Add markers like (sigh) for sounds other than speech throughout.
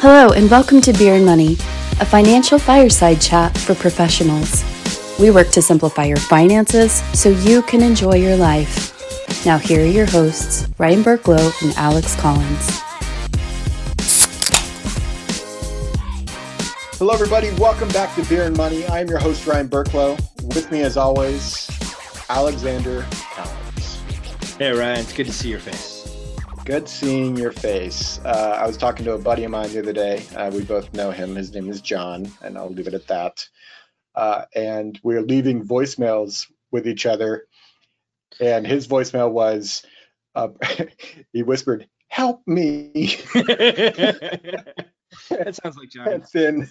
Hello, and welcome to Beer and Money, a financial fireside chat for professionals. We work to simplify your finances so you can enjoy your life. Now, here are your hosts, Ryan Burklo and Alex Collins. Hello, everybody. Welcome back to Beer and Money. I'm your host, Ryan Burklo. With me, as always, Alexander Collins. Hey, Ryan. It's good to see your face. Good seeing your face. Uh, I was talking to a buddy of mine the other day. Uh, we both know him. His name is John, and I'll leave it at that. Uh, and we are leaving voicemails with each other. And his voicemail was, uh, (laughs) he whispered, "Help me." (laughs) (laughs) that sounds like John. And then,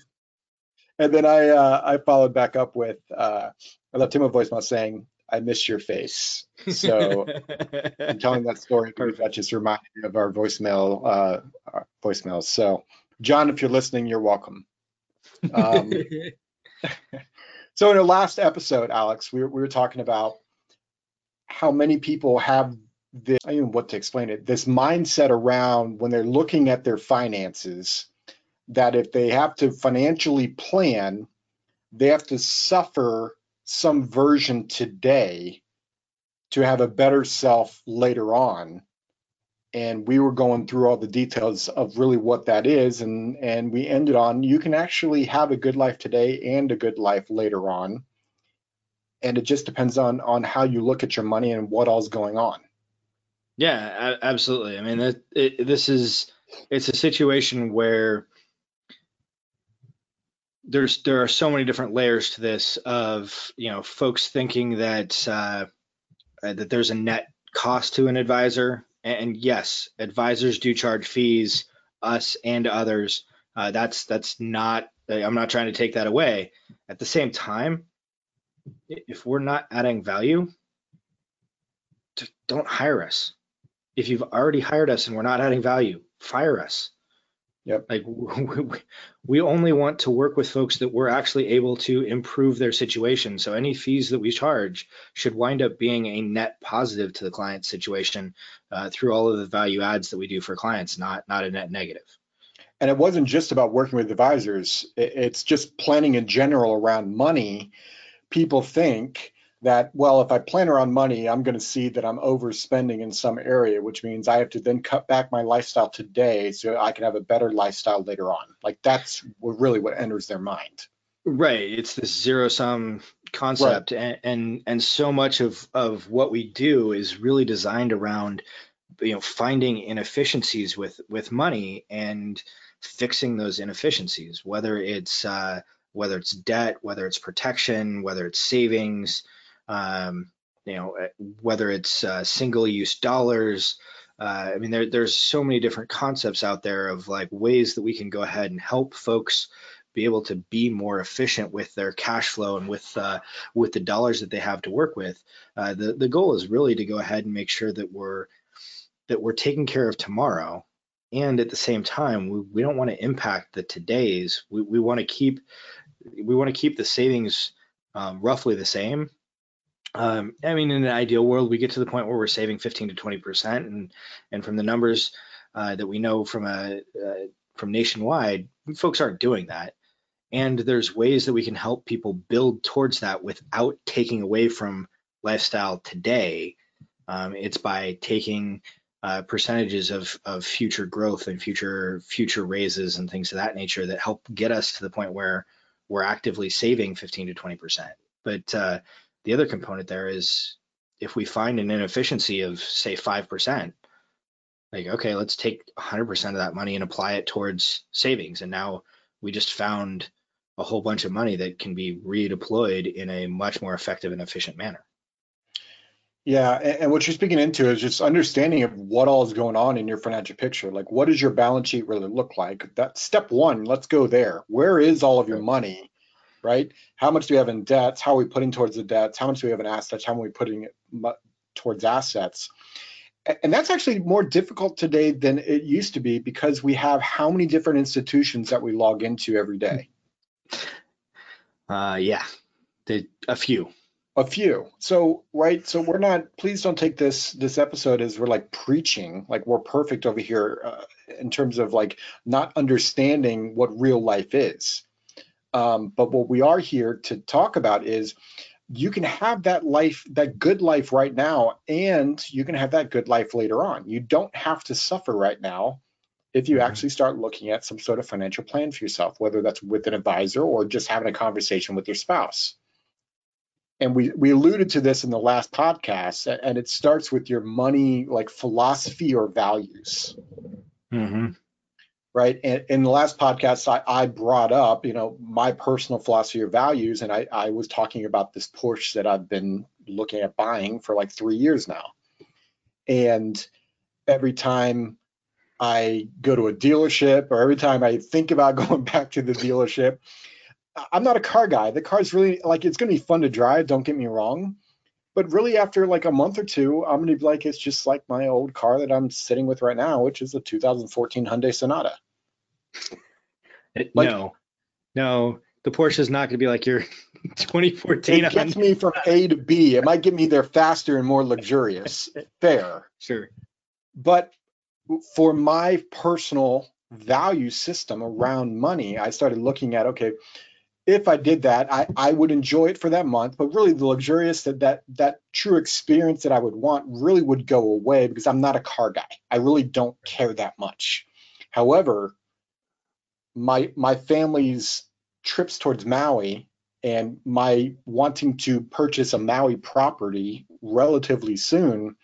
and then I uh, I followed back up with uh, I left him a voicemail saying, I miss your face. So (laughs) I'm telling that story because that just reminded me of our voicemail uh, our voicemails. So John, if you're listening, you're welcome. Um, (laughs) so in the last episode, Alex, we were, we were talking about how many people have this, I don't know what to explain it, this mindset around when they're looking at their finances that if they have to financially plan, they have to suffer some version today to have a better self later on. And we were going through all the details of really what that is and and we ended on you can actually have a good life today and a good life later on. And it just depends on on how you look at your money and what all's going on. Yeah absolutely. I mean it, it, this is it's a situation where there's there are so many different layers to this of you know folks thinking that uh, uh, that there's a net cost to an advisor. And yes advisors do charge fees us and others. Uh, that's that's not i'm not trying to take that away. At the same time if we're not adding value don't hire us. If you've already hired us and we're not adding value fire us Yep. Like (laughs) we only want to work with folks that we're actually able to improve their situation. So any fees that we charge should wind up being a net positive to the client's situation uh, through all of the value adds that we do for clients, not not a net negative. And it wasn't just about working with advisors. It's just planning in general around money. People think that well if i plan around money i'm going to see that i'm overspending in some area which means i have to then cut back my lifestyle today so i can have a better lifestyle later on. Like that's really what enters their mind. Right. It's this zero sum concept right. and, and and so much of of what we do is really designed around you know finding inefficiencies with with money and fixing those inefficiencies whether it's uh whether it's debt whether it's protection whether it's savings um, you know, eh, whether it's uh, single-use dollars. Uh, I mean, there, there's so many different concepts out there of like ways that we can go ahead and help folks be able to be more efficient with their cash flow and with uh, with the dollars that they have to work with. Uh, the the goal is really to go ahead and make sure that we're that we're taking care of tomorrow, and at the same time, we, we don't want to impact the todays. We, we want to keep we want to keep the savings um, roughly the same um, I mean, in an ideal world, we get to the point where we're saving 15 to 20 percent, and and from the numbers uh, that we know from a uh, from nationwide, folks aren't doing that. And there's ways that we can help people build towards that without taking away from lifestyle today. Um, it's by taking uh, percentages of of future growth and future future raises and things of that nature that help get us to the point where we're actively saving 15 to 20 percent. But uh, the other component there is if we find an inefficiency of say 5%, like, okay, let's take 100% of that money and apply it towards savings. And now we just found a whole bunch of money that can be redeployed in a much more effective and efficient manner. Yeah, and what you're speaking into is just understanding of what all is going on in your financial picture. Like, what does your balance sheet really look like? That's step one. Let's go there. Where is all of your money? Right? How much do we have in debts? How are we putting towards the debts? How much do we have in assets? How are we putting it towards assets? And that's actually more difficult today than it used to be because we have how many different institutions that we log into every day? Uh, yeah, a few. A few. So, right. So we're not. Please don't take this this episode as we're like preaching, like we're perfect over here uh, in terms of like not understanding what real life is. Um, but what we are here to talk about is you can have that life, that good life right now, and you can have that good life later on. You don't have to suffer right now if you mm-hmm. actually start looking at some sort of financial plan for yourself, whether that's with an advisor or just having a conversation with your spouse and we we alluded to this in the last podcast and it starts with your money like philosophy or values mm-hmm. Right and in the last podcast I, I brought up you know my personal philosophy or values and I, I was talking about this porsche that i've been looking at buying for like three years now and every time i go to a dealership or every time i think about (laughs) going back to the dealership I'm not a car guy. The car's really like it's gonna be fun to drive. Don't get me wrong, but really after like a month or two, I'm gonna be like it's just like my old car that I'm sitting with right now, which is a 2014 Hyundai Sonata. It, like, no, no, the Porsche is not gonna be like your (laughs) 2014. It gets me from A to B. It might get me there faster and more luxurious. (laughs) Fair, sure, but for my personal value system around money, I started looking at okay, if I did that, I, I would enjoy it for that month. But really, the luxurious that that that true experience that I would want really would go away because I'm not a car guy. I really don't care that much. However, my my family's trips towards Maui and my wanting to purchase a Maui property relatively soon,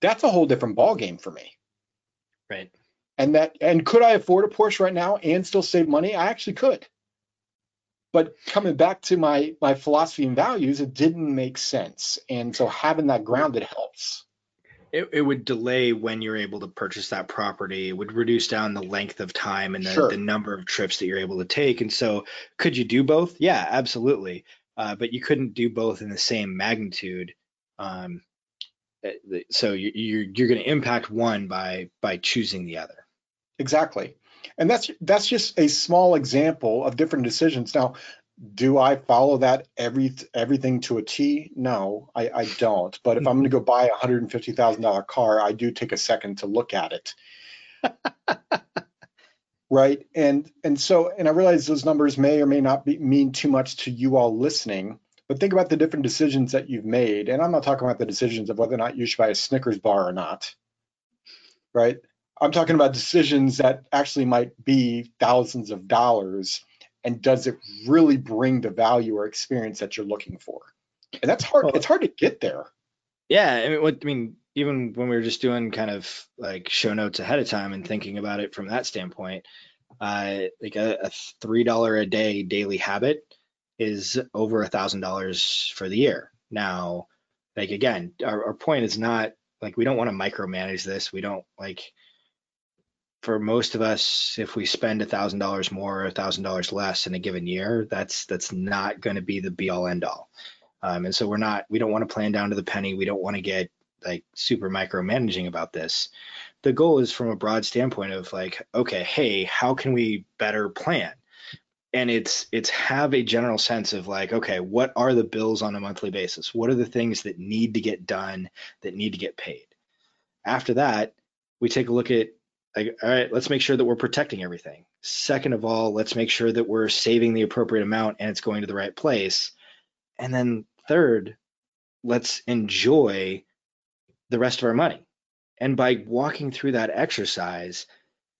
that's a whole different ballgame for me. Right. And that and could I afford a Porsche right now and still save money? I actually could. But coming back to my my philosophy and values, it didn't make sense. And so having that grounded helps. It, it would delay when you're able to purchase that property. It would reduce down the length of time and the, sure. the number of trips that you're able to take. And so, could you do both? Yeah, absolutely. Uh, but you couldn't do both in the same magnitude. Um, eh, so you, you're you're going to impact one by by choosing the other. Exactly and that's that's just a small example of different decisions now do i follow that every everything to a t? No i, I don't. But if i'm going to mm-hmm. go buy a $150000 car i do take a second to look at it. (laughs) Right? And and so and i realize those numbers may or may not be, mean too much to you all listening but think about the different decisions that you've made. And i'm not talking about the decisions of whether or not you should buy a snickers bar or not. Right? I'm talking about decisions that actually might be thousands of dollars. And does it really bring the value or experience that you're looking for? And that's hard. Well, it's hard to get there. Yeah, I mean, what I mean, even when we were just doing kind of like show notes ahead of time and thinking about it from that standpoint, uh, like a, a three dollar a day daily habit is over a thousand dollars for the year. Now, like again, our, our point is not like we don't want to micromanage this. We don't like for most of us, if we spend a thousand dollars more or a thousand dollars less in a given year, that's that's not going to be the be all end all. Um, and so we're not we don't want to plan down to the penny. We don't want to get like super micromanaging about this. The goal is from a broad standpoint of like, okay, hey, how can we better plan? And it's it's have a general sense of like, okay, what are the bills on a monthly basis? What are the things that need to get done that need to get paid? After that, we take a look at like, all right, let's make sure that we're protecting everything. Second of all, let's make sure that we're saving the appropriate amount and it's going to the right place. And then third, let's enjoy the rest of our money. And by walking through that exercise,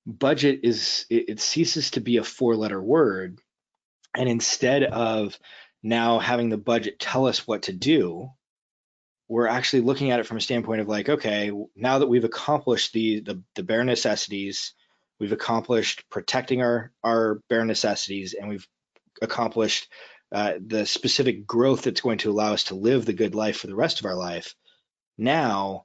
budget is it, it ceases to be a four letter word. And instead of now having the budget tell us what to do, we're actually looking at it from a standpoint of like, okay, now that we've accomplished the the, the bare necessities, we've accomplished protecting our our bare necessities, and we've accomplished uh, the specific growth that's going to allow us to live the good life for the rest of our life. Now,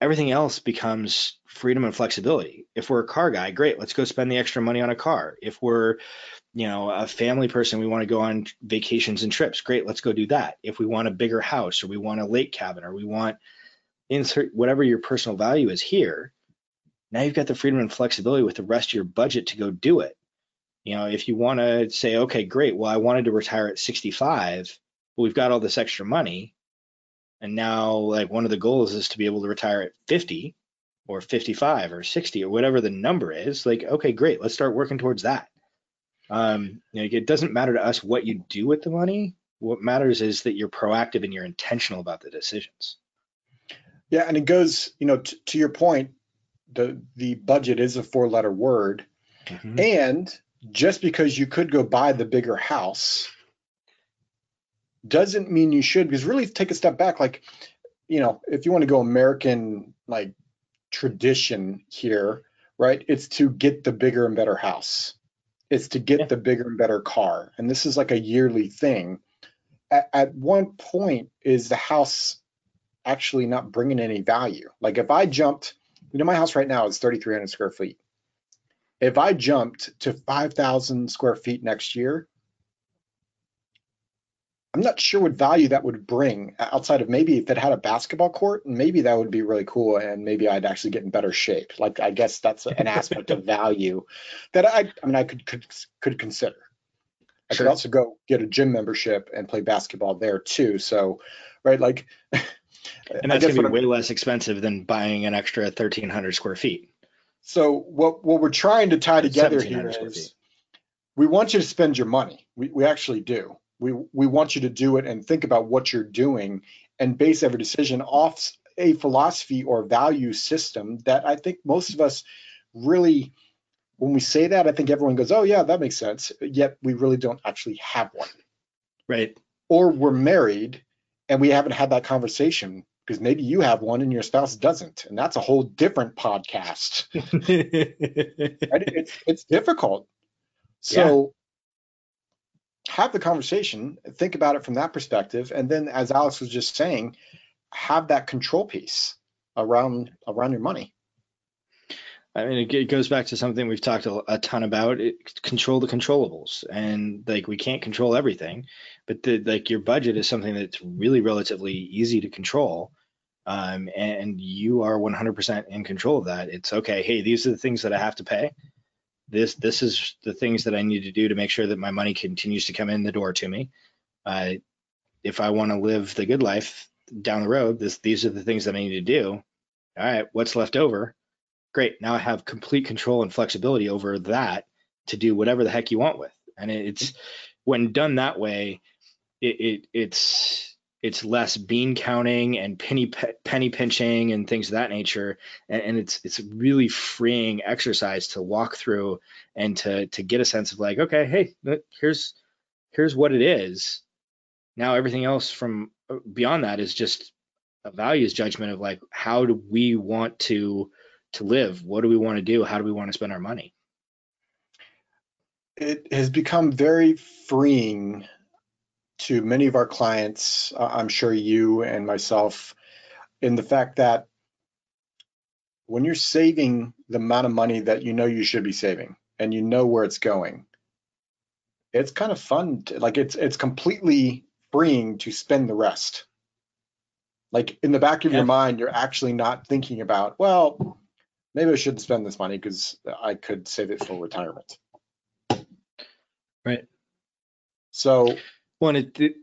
everything else becomes freedom and flexibility. If we're a car guy, great, let's go spend the extra money on a car. If we're you know a family person we want to go on vacations and trips great let's go do that if we want a bigger house or we want a lake cabin or we want insert whatever your personal value is here now you've got the freedom and flexibility with the rest of your budget to go do it you know if you want to say okay great well i wanted to retire at 65 well, we've got all this extra money, and now like one of the goals is to be able to retire at 50 or 55 or 60 or whatever the number is. Like, okay, great, let's start working towards that. Um, know, it doesn't matter to us what you do with the money. What matters is that you're proactive and you're intentional about the decisions. Yeah, and it goes, you know, t- to your point, the the budget is a four letter word, mm-hmm. and just because you could go buy the bigger house doesn't mean you should. Because really, take a step back, like, you know, if you want to go American like tradition here, right? It's to get the bigger and better house. It's to get yeah. the bigger and better car, and this is like a yearly thing. At, at one point, is the house actually not bringing any value? Like if I jumped you know, my house right now is 3,300 square feet. If I jumped to 5,000 square feet next year, I'm not sure what value that would bring outside of maybe if it had a basketball court, and maybe that would be really cool, and maybe I'd actually get in better shape. Like I guess that's an aspect of value that I, I mean, I could could, could consider. I sure. could also go get a gym membership and play basketball there too. So, right, like and that's going to be way less expensive than buying an extra 1,300 square feet. So what what we're trying to tie together here is we want you to spend your money. We we actually do. We we want you to do it and think about what you're doing and base every decision off a philosophy or value system that I think most of us really when we say that I think everyone goes, "Oh yeah, that makes sense." Yet we really don't actually have one. Right. Or we're married and we haven't had that conversation because maybe you have one and your spouse doesn't and that's a whole different podcast (laughs) it's, it's difficult so. Have the conversation think about it from that perspective and then as alex was just saying have that control piece around around your money I mean, it, goes back to something we've talked a, ton about. It, control the controllables, and like we can't control everything, but the, like your budget is something that's really relatively easy to control, um, and you are 100% in control of that. It's okay. Hey, these are the things that I have to pay. This this is the things that I need to do to make sure that my money continues to come in the door to me. Uh, if I want to live the good life down the road, this these are the things that I need to do. All right, what's left over? great. Now I have complete control and flexibility over that to do whatever the heck you want with. And it's when done that way, it, it it's it's less bean counting and penny penny pinching and things of that nature and, and, it's it's really freeing exercise to walk through and to to get a sense of like okay hey here's here's what it is now everything else from uh, beyond that is just a values judgment of like how do we want to to live. What do we want to do? How do we want to spend our money? It has become very freeing to many of our clients. Uh, I'm sure you and myself, in the fact that when you're saving the amount of money that you know you should be saving and you know where it's going, it's kind of fun. To, like it's it's completely freeing to spend the rest. Like in the back of yeah. your mind, you're actually not thinking about, well, maybe I shouldn't spend this money because I could save it for retirement. Right. So, one, it, it,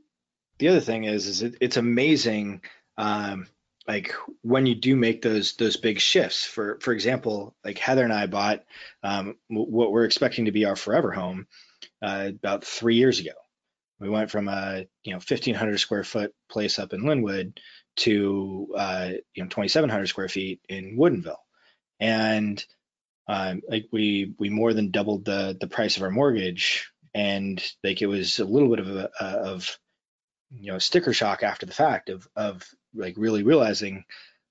the other thing is, is it, it's amazing, um, like when you do make those those big shifts. For for example, like Heather and I bought um, what we're expecting to be our forever home uh, about three years ago. We went from a you know 1,500 square foot place up in Lynnwood to uh, you know 2,700 square feet in Woodinville and um, like we we more than doubled the the price of our mortgage, and like it was a little bit of a, of you know sticker shock after the fact of of like really realizing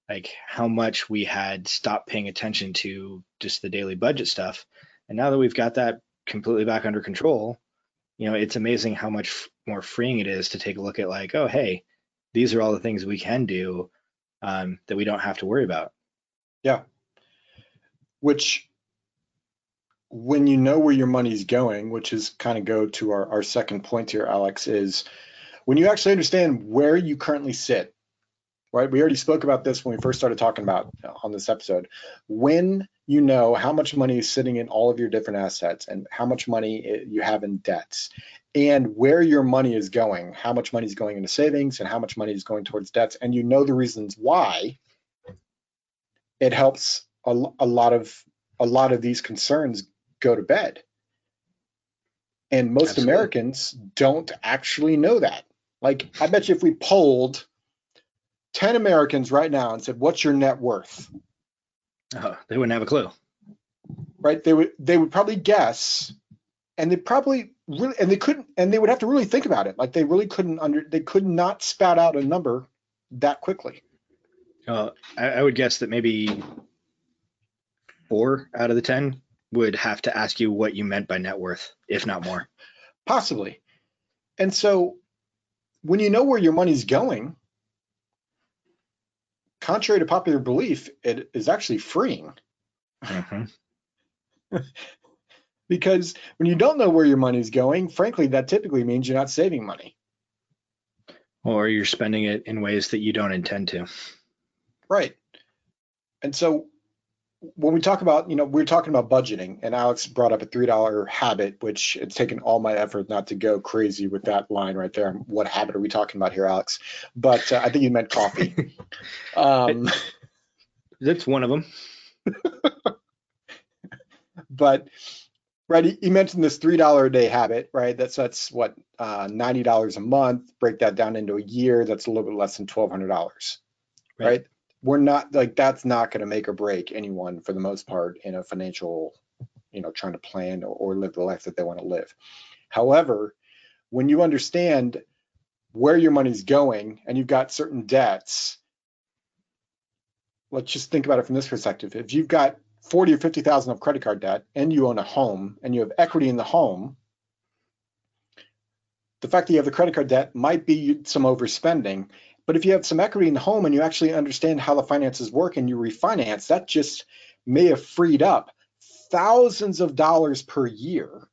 like how much we had stopped paying attention to just the daily budget stuff, and now that we've got that completely back under control, you know it's amazing how much more freeing it is to take a look at like oh hey these are all the things we can do um, that we don't have to worry about. Yeah, which when you know where your money's going, which is kind of go to our, our second point here, Alex, is when you actually understand where you currently sit, right? We already spoke about this when we first started talking about on this episode. When you know how much money is sitting in all of your different assets and how much money you have in debts, and where your money is going, how much money is going into savings and how much money is going towards debts, and you know the reasons why, it helps a, a lot of a lot of these concerns go to bed. And most Absolutely. Americans don't actually know that. Like, I bet you if we polled 10 Americans right now and said, What's your net worth? Oh, they wouldn't have a clue. Right? They would they would probably guess and they probably really and they couldn't and they would have to really think about it. Like they really couldn't under they could not spout out a number that quickly. Uh, I, I would guess that maybe four out of the 10 would have to ask you what you meant by net worth, if not more. Possibly. And so when you know where your money's going, contrary to popular belief, it is actually freeing. Mm-hmm. (laughs) because when you don't know where your money's going, frankly, that typically means you're not saving money. Or you're spending it in ways that you don't intend to. Right. And so when we talk about, you know, we are talking about budgeting, and Alex brought up a three dollar habit, which it's taken all my effort not to go crazy with that line right there. What habit are we talking about here, Alex? But uh, I think you meant coffee. (laughs) um, That's one of them. (laughs) but right, you mentioned this three dollar a day habit, right? That's that's what uh, ninety dollars a month. Break that down into a year. That's a little bit less than twelve hundred dollars, right. right? We're not like that's not going to make or break anyone for the most part in a financial you know trying to plan or, or live the life that they want to live. However when you understand where your money's going and you've got certain debts let's just think about it from this perspective. If you've got 40 or 50,000 of credit card debt and you own a home and you have equity in the home the fact that you have the credit card debt might be some overspending but if you have some equity in the home and you actually understand how the finances work and you refinance, that just may have freed up thousands of dollars per year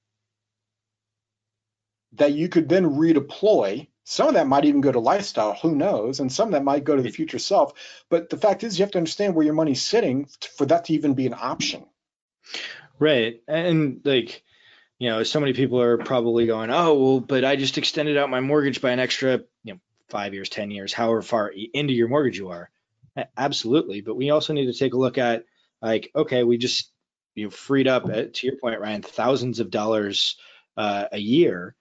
that you could then redeploy. Some of that might even go to lifestyle, who knows? And some of that might go to the future self. But the fact is, you have to understand where your money's sitting for that to even be an option. Right. And like, you know, so many people are probably going, oh, well, but I just extended out my mortgage by an extra, you know, five years, 10 years, however far into your mortgage you are. Absolutely. But we also need to take a look at like, okay, we just you freed up, uh, to your point, Ryan, thousands of dollars uh, a year.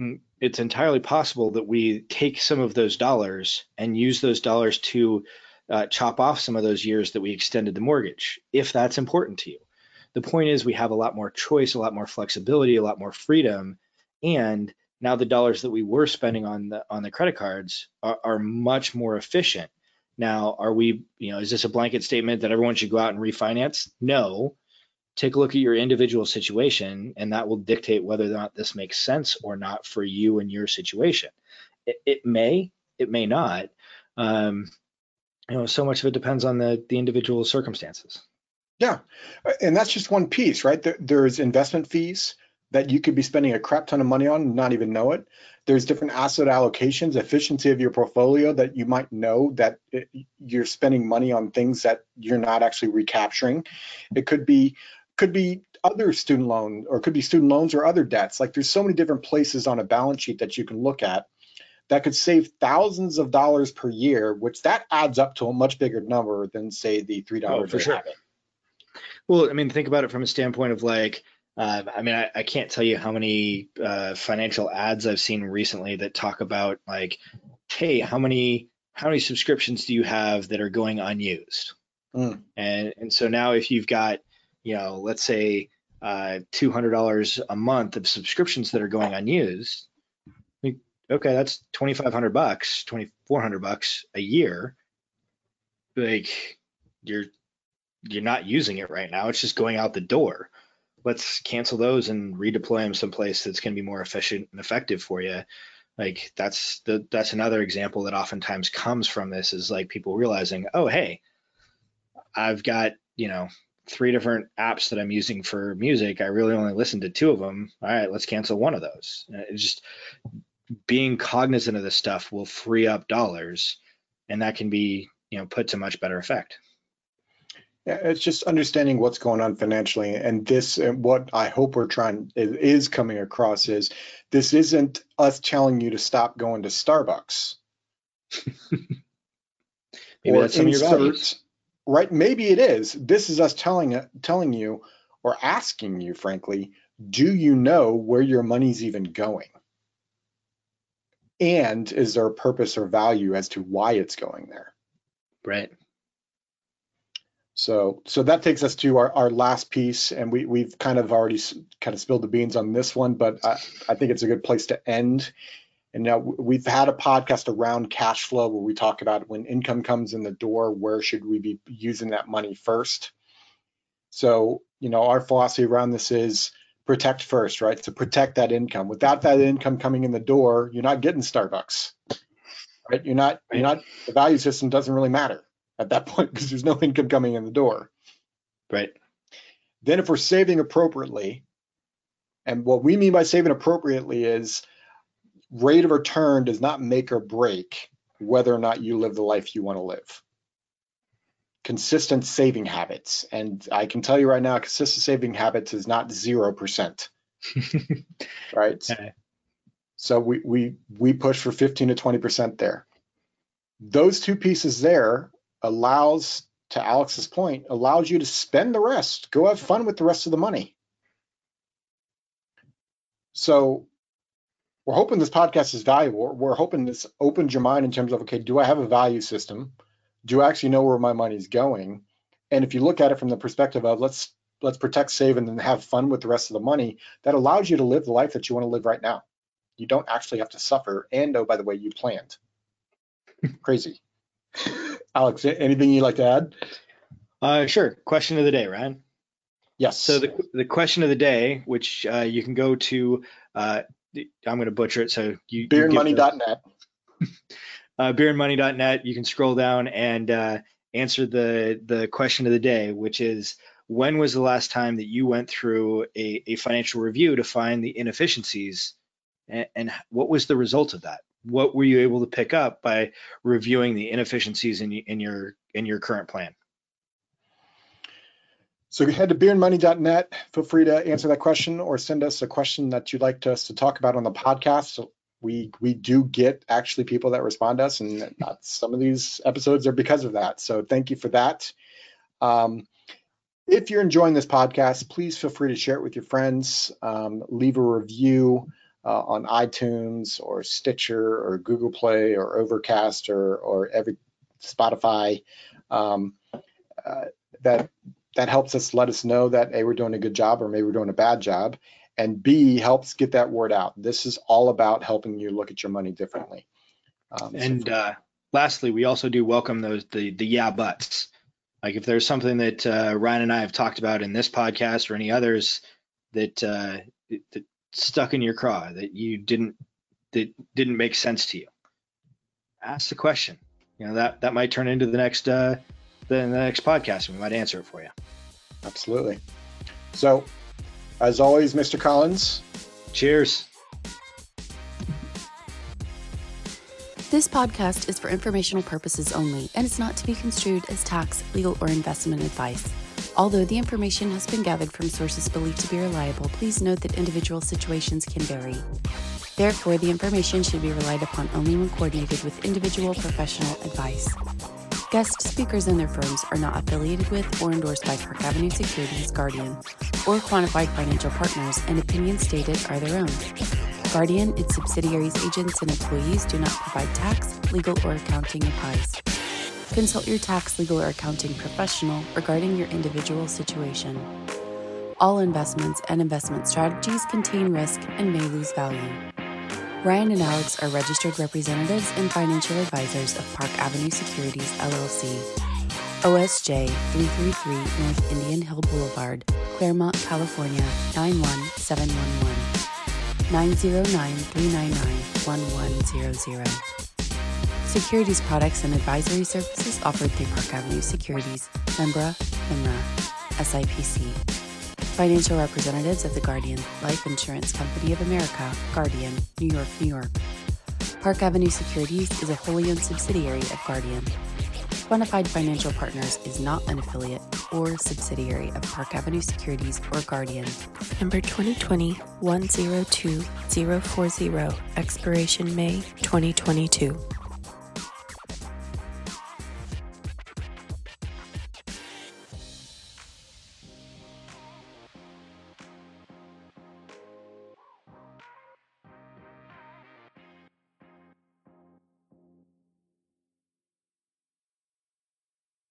Mm, it's entirely possible that we take some of those dollars and use those dollars to uh, chop off some of those years that we extended the mortgage, if that's important to you. The point is, we have a lot more choice, a lot more flexibility, a lot more freedom, and now the dollars that we were spending on the on the credit cards are, are much more efficient. Now, are we, you know, is this a blanket statement that everyone should go out and refinance? No. Take a look at your individual situation, and that will dictate whether or not this makes sense or not for you and your situation. It, it may, it may not. Um, you know, so much of it depends on the the individual circumstances. Yeah, and that's just one piece, right? There, there's investment fees that you could be spending a crap ton of money on and not even know it. There's different asset allocations, efficiency of your portfolio that you might know that it, you're spending money on things that you're not actually recapturing. It could be could be other student loan or could be student loans or other debts. Like there's so many different places on a balance sheet that you can look at that could save thousands of dollars per year, which that adds up to a much bigger number than say the three dollars oh, for sure. Habit. Well, I mean, think about it from a standpoint of like uh, I mean, I, I, can't tell you how many uh, financial ads I've seen recently that talk about like, hey, how many how many subscriptions do you have that are going unused? Mm. And and so now if you've got, you know, let's say uh, two hundred dollars a month of subscriptions that are going unused, okay, that's twenty five hundred bucks, twenty four hundred bucks a year. Like you're you're not using it right now; it's just going out the door let's cancel those and redeploy them someplace that's going to be more efficient and effective for you like that's the that's another example that oftentimes comes from this is like people realizing oh hey i've got you know three different apps that i'm using for music. I really only listen to two of them. All right let's cancel one of those. It's just being cognizant of this stuff will free up dollars and that can be you know put to much better effect It's just understanding what's going on financially, and this, and what I hope we're trying is coming across is this isn't us telling you to stop going to Starbucks. (laughs) maybe some insert, of your values. Right? Maybe it is. This is us telling telling you or asking you, frankly, do you know where your money's even going? And is there a purpose or value as to why it's going there? Right. So, so that takes us to our, our last piece, and we we've kind of already kind of spilled the beans on this one, but I, I think it's a good place to end. And now we've had a podcast around cash flow where we talk about when income comes in the door, where should we be using that money first? So, you know, our philosophy around this is protect first, right? To protect that income. Without that income coming in the door, you're not getting Starbucks, right? You're not, you're not, the value system doesn't really matter at that point because there's no income coming in the door. Right. Then if we're saving appropriately, and what we mean by saving appropriately is rate of return does not make or break whether or not you live the life you want to live. Consistent saving habits. And I can tell you right now, consistent saving habits is not 0%. (laughs) right? Okay. So we, we, we push for 15 to 20% there. Those two pieces there allows, to Alex's point, allows you to spend the rest. Go have fun with the rest of the money. So we're hoping this podcast is valuable. We're hoping this opens your mind in terms of okay, do I have a value system? Do I actually know where my money's going? And if you look at it from the perspective of let's let's protect, save, and then have fun with the rest of the money, that allows you to live the life that you want to live right now. You don't actually have to suffer. And oh, by the way, you planned. Crazy. Alex, anything you'd like to add? Uh, sure. Question of the day, Ryan. Yes. So the the question of the day, which uh, you can go to, uh, I'm going to butcher it. So you beerandmoney.net. (laughs) uh, beerandmoney.net. You can scroll down and uh, answer the the question of the day, which is when was the last time that you went through a, a financial review to find the inefficiencies, and, and what was the result of that? What were you able to pick up by reviewing the inefficiencies in, in your in your current plan? So head to beerandmoney.net. Feel free to answer that question or send us a question that you'd like us to talk about on the podcast. We we do get actually people that respond to us, and some of these episodes are because of that. So thank you for that. Um, if you're enjoying this podcast, please feel free to share it with your friends. Um, leave a review uh, on iTunes or Stitcher or Google Play or Overcast or or every Spotify. Um, uh, that that helps us let us know that a we're doing a good job or maybe we're doing a bad job, and b helps get that word out. This is all about helping you look at your money differently. Um, and so uh, lastly, we also do welcome those the the yeah buts. Like if there's something that uh, Ryan and I have talked about in this podcast or any others that uh, that stuck in your craw that you didn't that didn't make sense to you? Ask the question. You know that that might turn into the next uh the, the next podcast we might answer it for you. Absolutely. So as always mr collins. Cheers. This podcast is for informational purposes only and is not to be construed as tax, legal, or investment advice. Although the information has been gathered from sources believed to be reliable, please note that individual situations can vary. Therefore, the information should be relied upon only when coordinated with individual professional advice. Guest speakers and their firms are not affiliated with or endorsed by Park Avenue Securities Guardian or Quantified Financial Partners, and opinions stated are their own. Guardian, its subsidiaries, agents, and employees do not provide tax, legal, or accounting advice. Consult your tax, legal, or accounting professional regarding your individual situation. All investments and investment strategies contain risk and may lose value. Ryan and Alex are registered representatives and financial advisors of Park Avenue Securities LLC. OSJ 333 North Indian Hill Boulevard, Claremont, California 91711. 909 399 1100. Securities products and advisory services offered through Park Avenue Securities, Membra, FINRA, SIPC. Financial representatives of the Guardian Life Insurance Company of America, Guardian, New York, New York. Park Avenue Securities is a wholly owned subsidiary of Guardian. Quantified Financial Partners is not an affiliate or subsidiary of Park Avenue Securities or Guardian. Number 2020 102040, expiration May 2022.